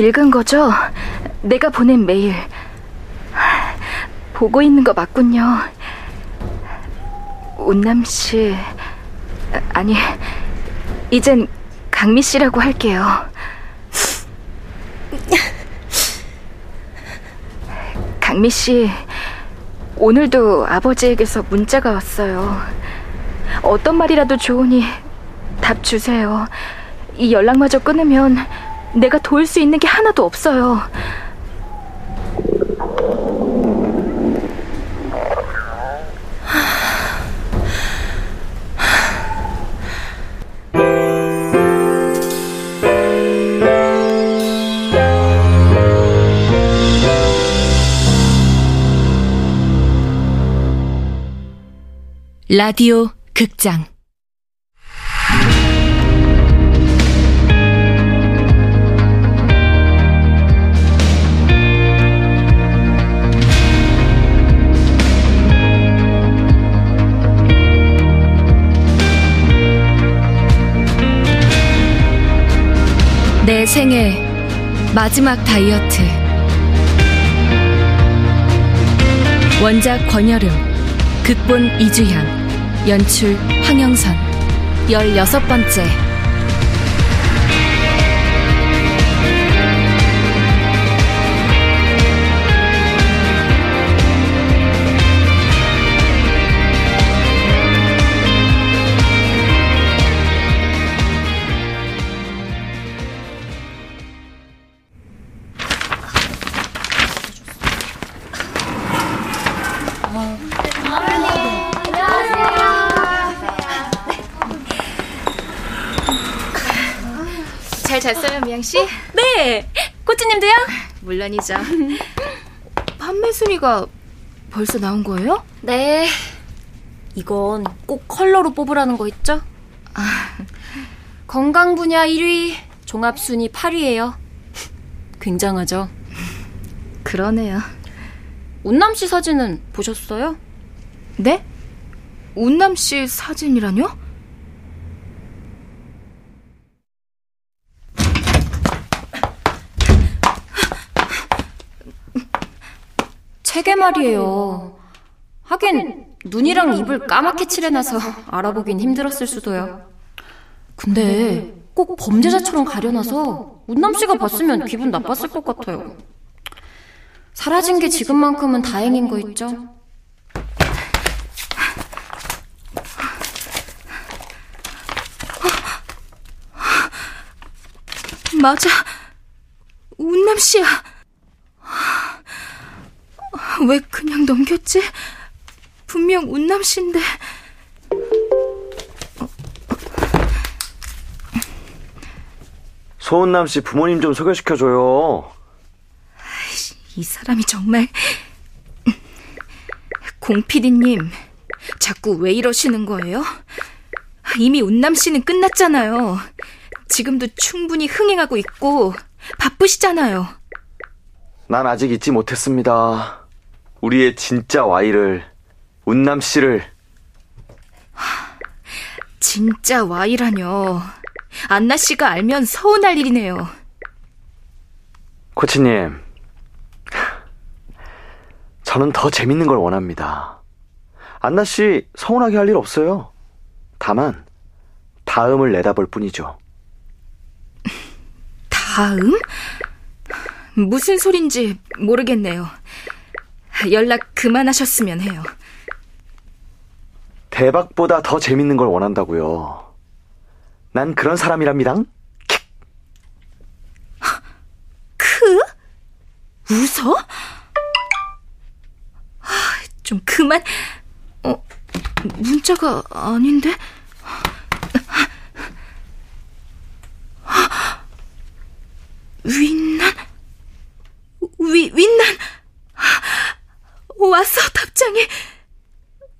읽은 거죠? 내가 보낸 메일. 보고 있는 거 맞군요. 온남 씨. 아니, 이젠 강미 씨라고 할게요. 강미 씨, 오늘도 아버지에게서 문자가 왔어요. 어떤 말이라도 좋으니 답 주세요. 이 연락마저 끊으면 내가 도울 수 있는 게 하나도 없어요. 라디오 극장 내 생애 마지막 다이어트. 원작 권여름 극본 이주향 연출 황영선. 열여섯 번째 미양 씨? 네, 코치님도요? 물론이죠. 판매 순위가 벌써 나온 거예요? 네. 이건 꼭 컬러로 뽑으라는 거 있죠? 아, 건강 분야 1위, 종합 순위 8위예요. 굉장하죠? 그러네요. 운남 씨 사진은 보셨어요? 네? 운남 씨 사진이라뇨? 책에 말이에요. 하긴 눈이랑 입을 까맣게 칠해놔서 알아보긴 힘들었을 수도요. 근데 꼭 범죄자처럼 가려놔서 운남 씨가 봤으면 기분 나빴을 것 같아요. 사라진 게 지금만큼은 다행인 거 있죠? 맞아. 운남 씨야. 왜 그냥 넘겼지? 분명 운남 씨인데. 소은남 씨 부모님 좀 소개시켜줘요. 이 사람이 정말. 공피디님, 자꾸 왜 이러시는 거예요? 이미 운남 씨는 끝났잖아요. 지금도 충분히 흥행하고 있고 바쁘시잖아요. 난 아직 잊지 못했습니다. 우리의 진짜 Y를, 운남 씨를. 진짜 Y라뇨. 안나 씨가 알면 서운할 일이네요. 코치님, 저는 더 재밌는 걸 원합니다. 안나 씨 서운하게 할 일 없어요. 다만, 다음을 내다볼 뿐이죠. 다음? 무슨 소린지 모르겠네요. 연락 그만하셨으면 해요. 대박보다 더 재밌는 걸 원한다고요. 난 그런 사람이랍니다. 크? 웃어? 좀 그만. 어, 문자가 아닌데? 윈난? 위, 윈난? 왔어, 답장이.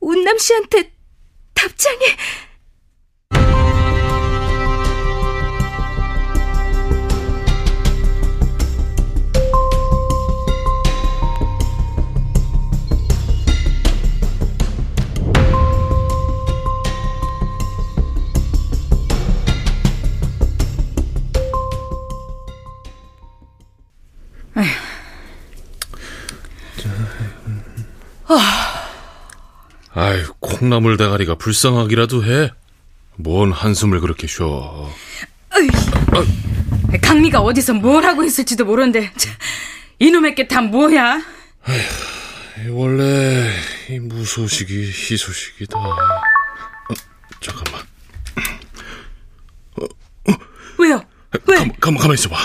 운남 씨한테 답장이. 아이, 콩나물 대가리가 불쌍하기라도 해. 뭔 한숨을 그렇게 쉬어. 강미가 어디서 뭘 하고 있을지도 모르는데 참, 이놈의 게 다 뭐야? 원래 이 무소식이 희소식이다. 어, 잠깐만. 왜요? 왜? 가만, 가만 있어봐.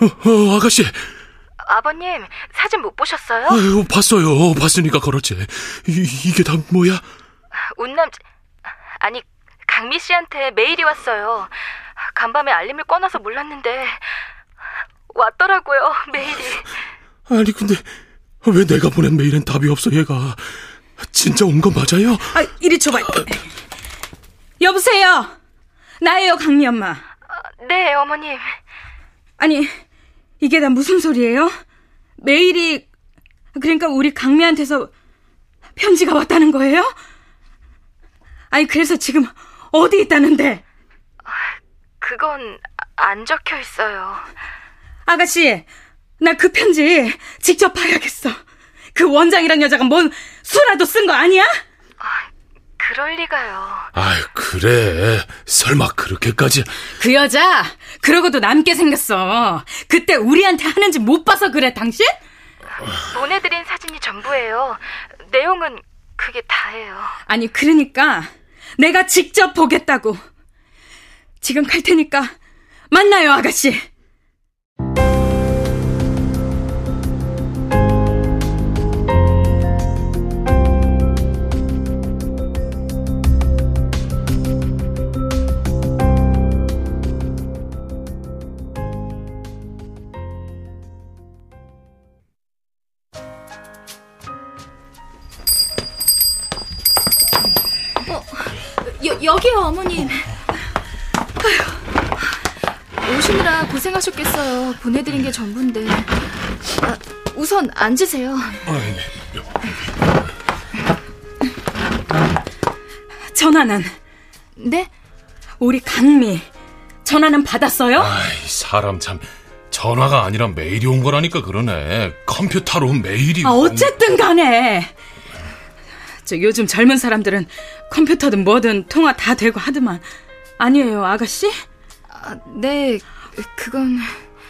어, 어, 아가씨. 아버님, 사진 못 보셨어요? 아유, 봤어요. 봤으니까 걸었지. 이, 이게 다 뭐야? 운남, 아니, 강미 씨한테 메일이 왔어요. 간밤에 알림을 꺼놔서 몰랐는데, 왔더라고요, 메일이. 아니, 근데 왜 내가 보낸 메일엔 답이 없어, 얘가. 진짜 온 거 맞아요? 아, 이리 줘봐. 여보세요. 나예요, 강미 엄마. 네, 어머님. 아니, 이게 다 무슨 소리예요? 메일이 그러니까 우리 강미한테서 편지가 왔다는 거예요? 아니, 그래서 지금 어디 있다는데? 그건 안 적혀 있어요. 아가씨, 나 그 편지 직접 봐야겠어. 그 원장이란 여자가 뭔 수라도 쓴 거 아니야? 그럴 리가요. 아이, 그래. 설마 그렇게까지. 그 여자, 그러고도 남게 생겼어. 그때 우리한테 하는지 못 봐서 그래, 당신? 보내드린 사진이 전부예요. 내용은 그게 다예요. 아니, 그러니까 내가 직접 보겠다고. 지금 갈 테니까 만나요, 아가씨. 어머님. 아휴, 오시느라 고생하셨겠어요. 보내드린 게 전부인데. 아, 우선 앉으세요. 아이, 전화는 네? 우리 강미 전화는 받았어요? 아이, 사람 참. 전화가 아니라 메일이 온 거라니까 그러네. 컴퓨터로 메일이. 아, 온- 어쨌든 간에. 저 요즘 젊은 사람들은 컴퓨터든 뭐든 통화 다 되고 하더만. 아니에요, 아가씨? 아, 네, 그건.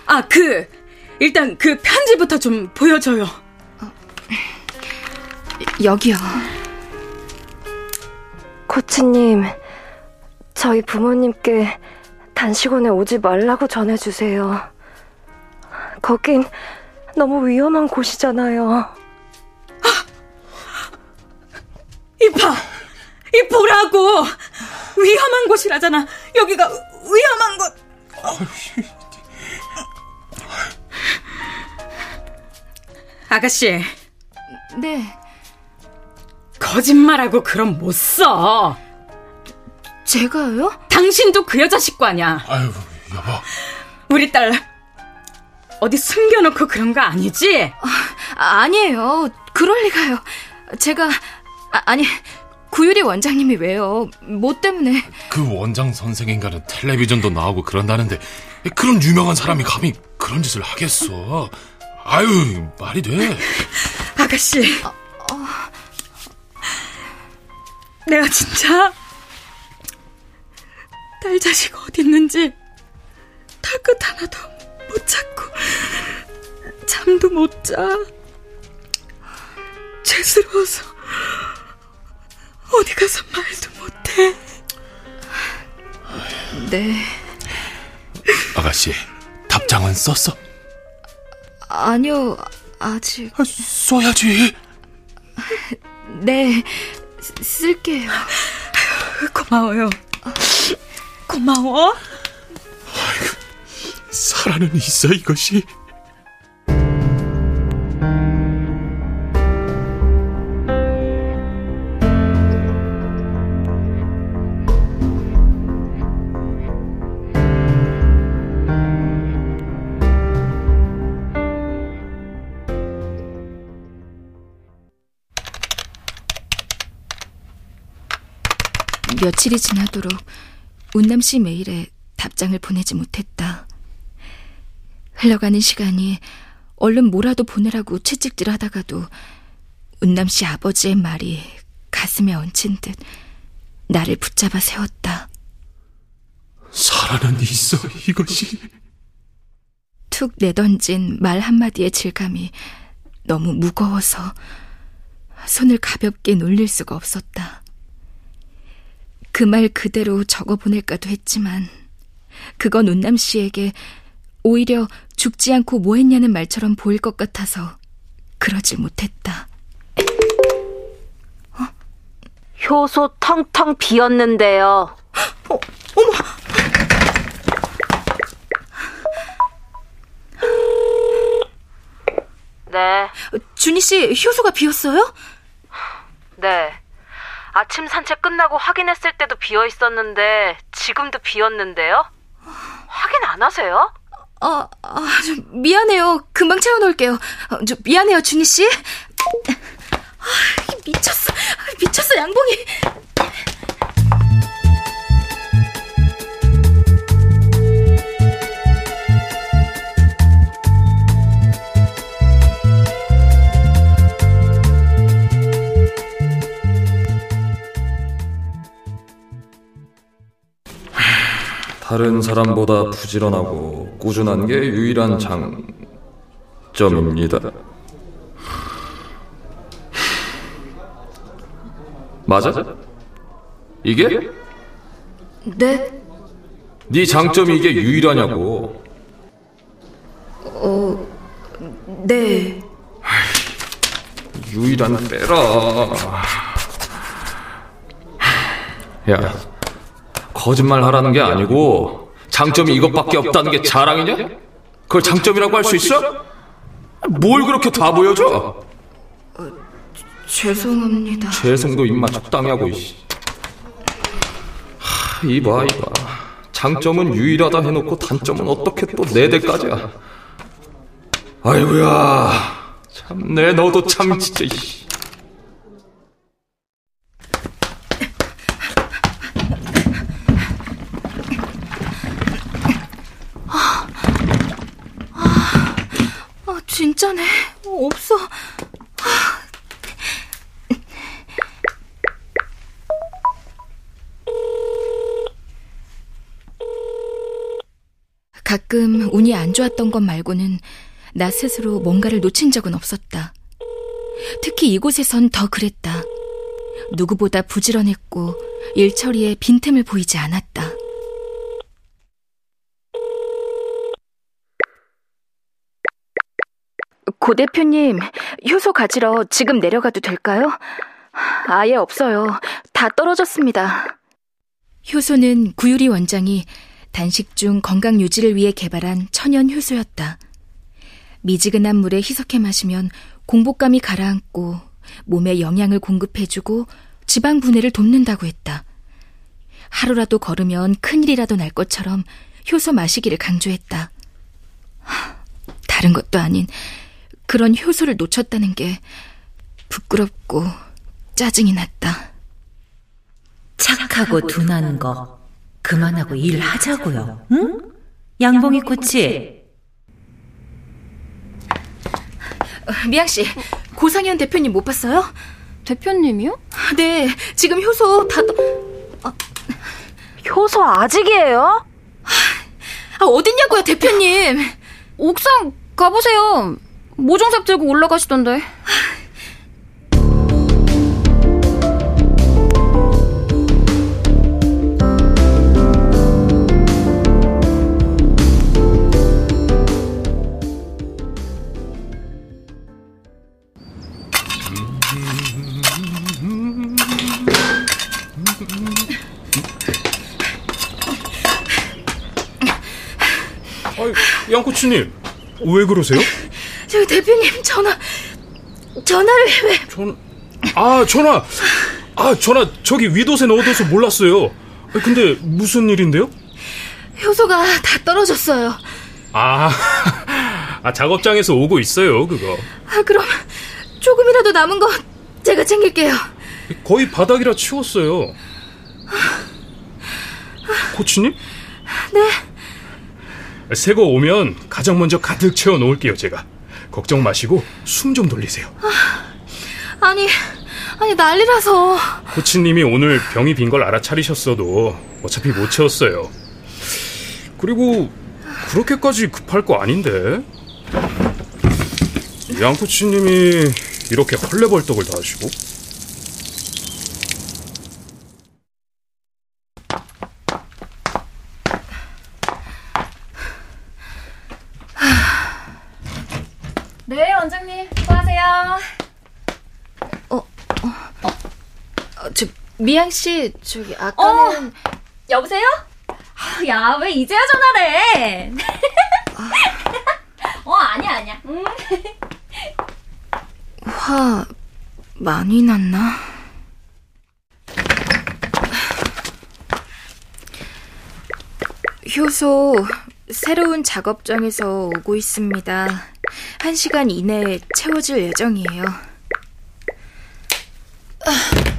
아, 그, 일단 그 편지부터 좀 보여줘요. 여기요. 코치님, 저희 부모님께 단식원에 오지 말라고 전해주세요. 거긴 너무 위험한 곳이잖아요. 이 봐! 이 보라고! 위험한 곳이라잖아. 여기가 위험한 곳. 아가씨, 네, 거짓말하고 그럼 못 써. 제가요? 당신도 그 여자 식구 아니야. 아유, 여보. 우리 딸 어디 숨겨놓고 그런 거 아니지? 아, 아니에요. 그럴 리가요. 제가 아, 아니 구유리 원장님이 왜요? 뭐 때문에? 그 원장 선생인가는 텔레비전도 나오고 그런다는데 그런 유명한 사람이 감히 그런 짓을 하겠어? 아유 말이 돼? 아가씨. 내가 진짜 딸 자식 어디 있는지 털끝 하나도 못 찾고 잠도 못 자. 죄스러워서 어디 가서 말도 못해. 네, 아가씨 답장은 썼어? 아니요 아직 아, 써야지. 네 쓰- 쓸게요. 고마워요. 고마워. 살아는 있어 이것이. 며칠이 지나도록 운남 씨 메일에 답장을 보내지 못했다. 흘러가는 시간이 얼른 뭐라도 보내라고 채찍질 하다가도 운남 씨 아버지의 말이 가슴에 얹힌 듯 나를 붙잡아 세웠다. 살아는 있어, 이것이. 툭 내던진 말 한마디의 질감이 너무 무거워서 손을 가볍게 놀릴 수가 없었다. 그 말 그대로 적어 보낼까도 했지만 그건 운남 씨에게 오히려 죽지 않고 뭐 했냐는 말처럼 보일 것 같아서 그러지 못했다. 효소 텅텅 비었는데요. 어, 어머! 네, 준희 씨, 효소가 비었어요? 네. 아침 산책 끝나고 확인했을 때도 비어 있었는데 지금도 비었는데요. 확인 안 하세요? 아, 아, 좀 미안해요. 금방 채워놓을게요. 어, 저 미안해요, 준희 씨. 아, 미쳤어, 미쳤어, 양봉이. 다른 사람보다 부지런하고 꾸준한 게 유일한 장점입니다. 맞아? 이게? 네, 네 장점이 이게 유일하냐고. 네. 유일한 빼라. 야, 거짓말 하라는 게 아니고 장점이 이것밖에 없다는 게 자랑이냐? 그걸 장점이라고 할 수 있어? 뭘 그렇게 다 보여줘? 죄송합니다. 재성도 입맛 적당히 하고 이씨. 하, 이봐 이봐. 장점은 유일하다 해놓고 단점은 어떻게 또 네 대까지야? 아이고야. 참내 너도 참 진짜. 이씨. 아, 진짜네. 없어. 가끔 운이 안 좋았던 것 말고는 나 스스로 뭔가를 놓친 적은 없었다. 특히 이곳에선 더 그랬다. 누구보다 부지런했고 일 처리에 빈틈을 보이지 않았다. 고 대표님, 효소 가지러 지금 내려가도 될까요? 아예 없어요. 다 떨어졌습니다. 효소는 구유리 원장이 단식 중 건강 유지를 위해 개발한 천연 효소였다. 미지근한 물에 희석해 마시면 공복감이 가라앉고 몸에 영양을 공급해주고 지방 분해를 돕는다고 했다. 하루라도 걸으면 큰일이라도 날 것처럼 효소 마시기를 강조했다. 하, 다른 것도 아닌 그런 효소를 놓쳤다는 게 부끄럽고 짜증이 났다. 착하고 둔한 거 그만하고 일하자고요. 응? 양봉이 코치. 미양 씨, 고상현 대표님 못 봤어요? 대표님이요? 네, 지금 효소 다 떠... 효소 아직이에요? 아, 어딨냐고요, 대표님? 옥상 가보세요. 모종삽 들고 올라가시던데. 아이, 양코치님, 왜 그러세요? 저 대표님 전화 전화를 왜 전, 아, 전화! 아, 전화, 저기 위도에 넣어둬서 몰랐어요. 아, 근데 무슨 일인데요? 효소가 다 떨어졌어요. 아, 아, 작업장에서 오고 있어요, 그거. 아, 그럼 조금이라도 남은 거 제가 챙길게요. 거의 바닥이라 치웠어요. 코치님? 네. 새거 오면 가장 먼저 가득 채워 놓을게요, 제가. 걱정 마시고 숨 좀 돌리세요. 아니, 아니 난리라서. 코치님이 오늘 병이 빈 걸 알아차리셨어도 어차피 못 채웠어요. 그리고 그렇게까지 급할 거 아닌데. 양 코치님이 이렇게 헐레벌떡을 다 하시고. 네, 원장님. 수고하세요. 어, 저 미양 씨 저기 아까는 여보세요? 아, 야, 왜 이제야 전화를 해? 어, 아니야, 아니야. 음. 화 많이 났나? 효소 새로운 작업장에서 오고 있습니다. 한 시간 이내에 채워질 예정이에요.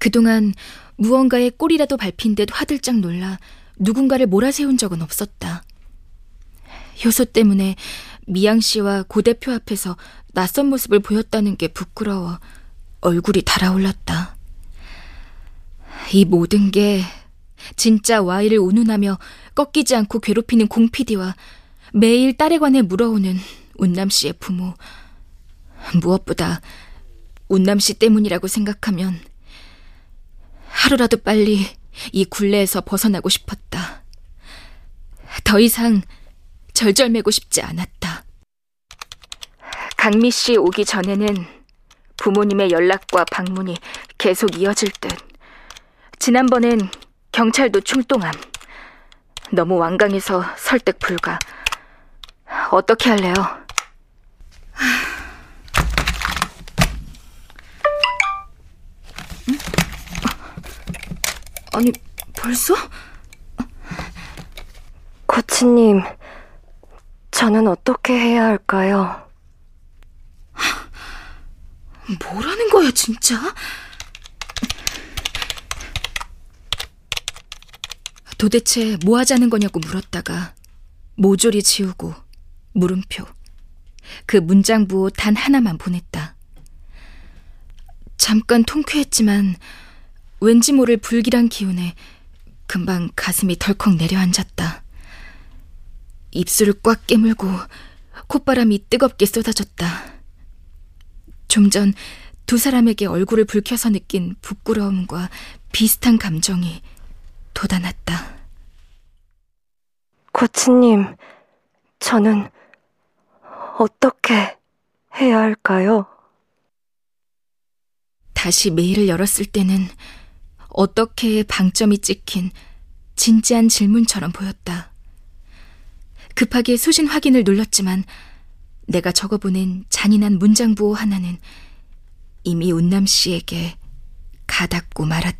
아. 그동안 무언가에 꼬리라도 밟힌 듯 화들짝 놀라 누군가를 몰아세운 적은 없었다. 효소 때문에 미양 씨와 고 대표 앞에서 낯선 모습을 보였다는 게 부끄러워 얼굴이 달아올랐다. 이 모든 게 진짜 와이를 운운하며 꺾이지 않고 괴롭히는 공피디와 매일 딸에 관해 물어오는 운남 씨의 부모. 무엇보다 운남 씨 때문이라고 생각하면 하루라도 빨리 이 굴레에서 벗어나고 싶었다. 더 이상 절절매고 싶지 않았다. 강미 씨 오기 전에는 부모님의 연락과 방문이 계속 이어질 듯. 지난번엔 경찰도 출동함. 너무 완강해서 설득 불가. 어떻게 할래요? 아니, 벌써? 코치님, 저는 어떻게 해야 할까요? 뭐라는 거야, 진짜? 도대체 뭐 하자는 거냐고 물었다가 모조리 지우고 물음표. 그 문장부 단 하나만 보냈다. 잠깐 통쾌했지만 왠지 모를 불길한 기운에 금방 가슴이 덜컥 내려앉았다. 입술을 꽉 깨물고 콧바람이 뜨겁게 쏟아졌다. 좀 전 두 사람에게 얼굴을 붉혀서 느낀 부끄러움과 비슷한 감정이 돋아났다. 코치님, 저는 어떻게 해야 할까요? 다시 메일을 열었을 때는 어떻게 방점이 찍힌 진지한 질문처럼 보였다. 급하게 수신 확인을 눌렀지만 내가 적어보낸 잔인한 문장 부호 하나는 이미 운남 씨에게 가닿고 말았다.